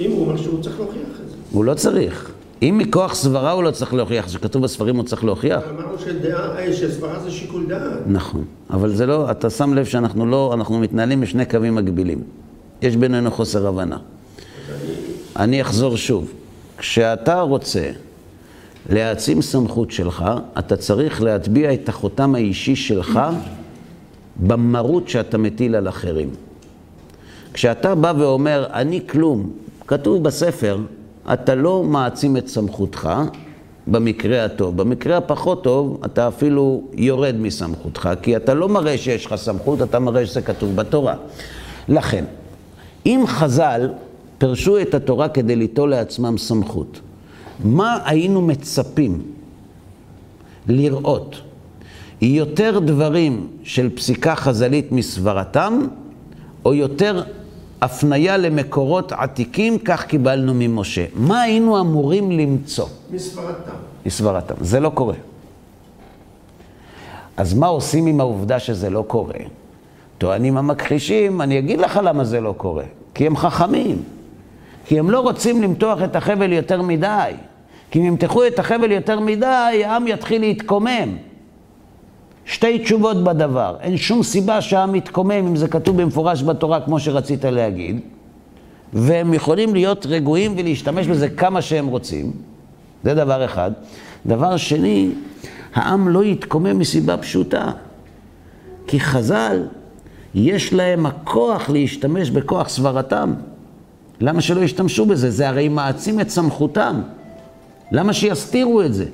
אם הוא אומר שהוא צריך להוכיח את זה. הוא לא צריך. אם מכוח סברה הוא לא צריך להוכיח, שכתוב בספרים הוא צריך להוכיח. אמרנו שדעה, אה, שסברה זה שיקול דעת. נכון, אבל זה לא, אתה שם לב שאנחנו לא, אנחנו מתנהלים בשני קווים מקבילים. יש בינינו חוסר הבנה. אני אחזור שוב. כשאתה רוצה להעצים סמכות שלך, אתה צריך להטביע את החותם האישי שלך במרות שאתה מטיל על אחרים. כשאתה בא ואומר, אני כלום, כתוב בספר, אתה לא מעצים את סמכותך במקרה הטוב. במקרה הפחות טוב, אתה אפילו יורד מסמכותך, כי אתה לא מראה שיש לך סמכות, אתה מראה שזה כתוב בתורה. לכן, אם חז"ל פירשו את התורה כדי ליטול לעצמם סמכות, מה היינו מצפים לראות? יותר דברים של פסיקה חז"לית מסברתם, או יותר הפניה למקורות עתיקים, כך קיבלנו ממשה. מה היינו אמורים למצוא מסברתם. מסברתם? זה לא קורה. אז מה עושים עם העובדה שזה לא קורה? טוענים המכחישים, אני אגיד לך למה זה לא קורה. כי הם חכמים. כי הם לא רוצים למתוח את החבל יותר מדי. כי אם ימתחו את החבל יותר מדי, העם יתחיל להתקומם. שתי תשובות בדבר. אין שום סיבה שהעם יתקומם אם זה כתוב במפורש בתורה כמו שרצית להגיד, והם יכולים להיות רגועים ולהשתמש בזה כמה שהם רוצים. זה דבר אחד. דבר שני, העם לא יתקומם מסיבה פשוטה. כי חז"ל, יש להם הכוח להשתמש בכוח סברתם. למה שלא ישתמשו בזה? זה הרי מעצים את סמכותם. למה שיסתירו את זה?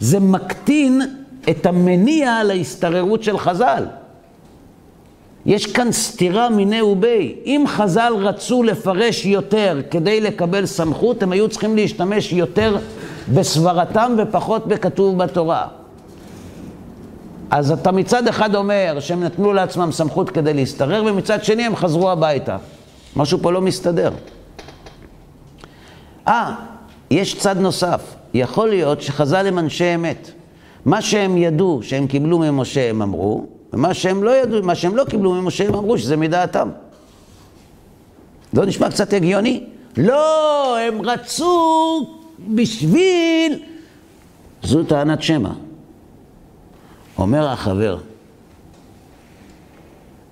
זה מקטין את המניע להסתררות של חז"ל. יש כאן סתירה מיני ובי. אם חז"ל רצו לפרש יותר כדי לקבל סמכות, הם היו צריכים להשתמש יותר בסברתם ופחות בכתוב בתורה. אז אתה מצד אחד אומר שהם נתנו לעצמם סמכות כדי להסתרר, ומצד שני הם חזרו הביתה. משהו פה לא מסתדר. אה, יש צד נוסף. יכול להיות שחז"ל הם אנשי אמת. מה שהם ידעו שהם קיבלו ממשה הם אמרו, ומה שהם לא ידעו, מה שהם לא קיבלו ממשה הם אמרו שזה מדעתם. לא נשמע קצת הגיוני? לא, הם רצו בשביל... זו טענת שמע. אומר החבר,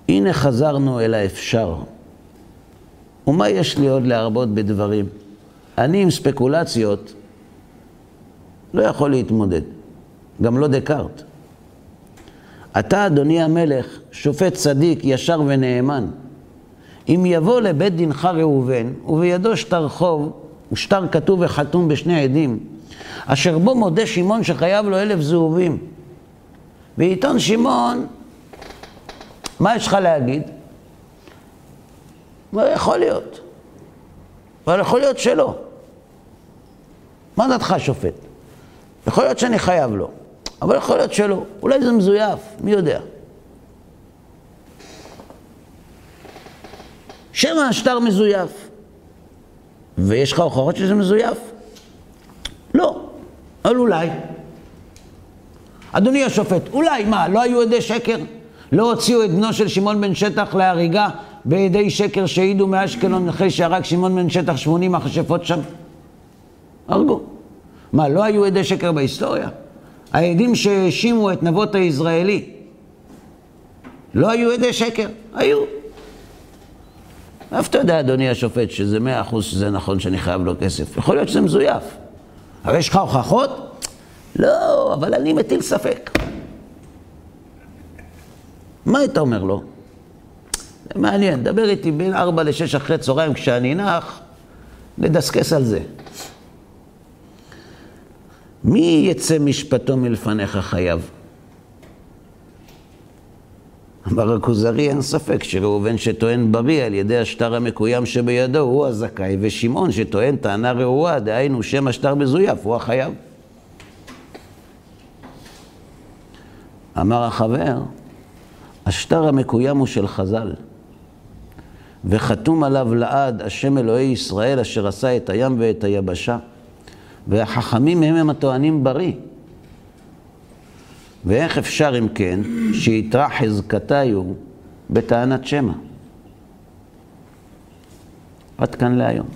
הנה חזרנו אל האפשר. ומה יש לי עוד להרבות בדברים? אני עם ספקולציות לא יכול להתמודד, גם לא דקארט. אתה, אדוני המלך, שופט צדיק, ישר ונאמן. אם יבוא לבית דינך ראובן, ובידו שטר חוב, ושטר כתוב וחתום בשני עדים, אשר בו מודה שמעון שחייב לו אלף זהובים. ועיתון שמעון, מה יש לך להגיד? מה יכול להיות? אבל יכול להיות שלא. מה דעתך, שופט? יכול להיות שאני חייב לו, אבל יכול להיות שלא. אולי זה מזויף, מי יודע? שמא השטר מזויף. ויש לך הוכחות שזה מזויף? לא, אבל אולי. אדוני השופט, אולי מה, לא היו עדי שקר? לא הוציאו את בנו של שמעון בן שטח להריגה בעדי שקר שהעידו מאשקלון אחרי שהרג שמעון בן שטח 80 מכשפות שם? הרגו. מה, לא היו עדי שקר בהיסטוריה? העדים שהאשימו את נבות היזרעאלי, לא היו עדי שקר? היו. מאיפה אתה יודע, אדוני השופט, שזה מאה אחוז שזה נכון שאני חייב לו כסף? יכול להיות שזה מזויף. אבל יש לך הוכחות? לא, אבל אני מטיל ספק. מה היית אומר לו? זה מעניין, דבר איתי בין ארבע לשש אחרי צהריים כשאני נח, נדסקס על זה. מי יצא משפטו מלפניך חייב? אמר הכוזרי, אין ספק שראובן שטוען בריא על ידי השטר המקוים שבידו הוא הזכאי, ושמעון שטוען טענה ראויה, דהיינו שם השטר מזויף, הוא החייב. אמר החבר, השטר המקוים הוא של חז"ל, וחתום עליו לעד השם אלוהי ישראל אשר עשה את הים ואת היבשה, והחכמים הם הם הטוענים בריא. ואיך אפשר אם כן שיתרע חזקתיו בטענת שמע? עד כאן להיום.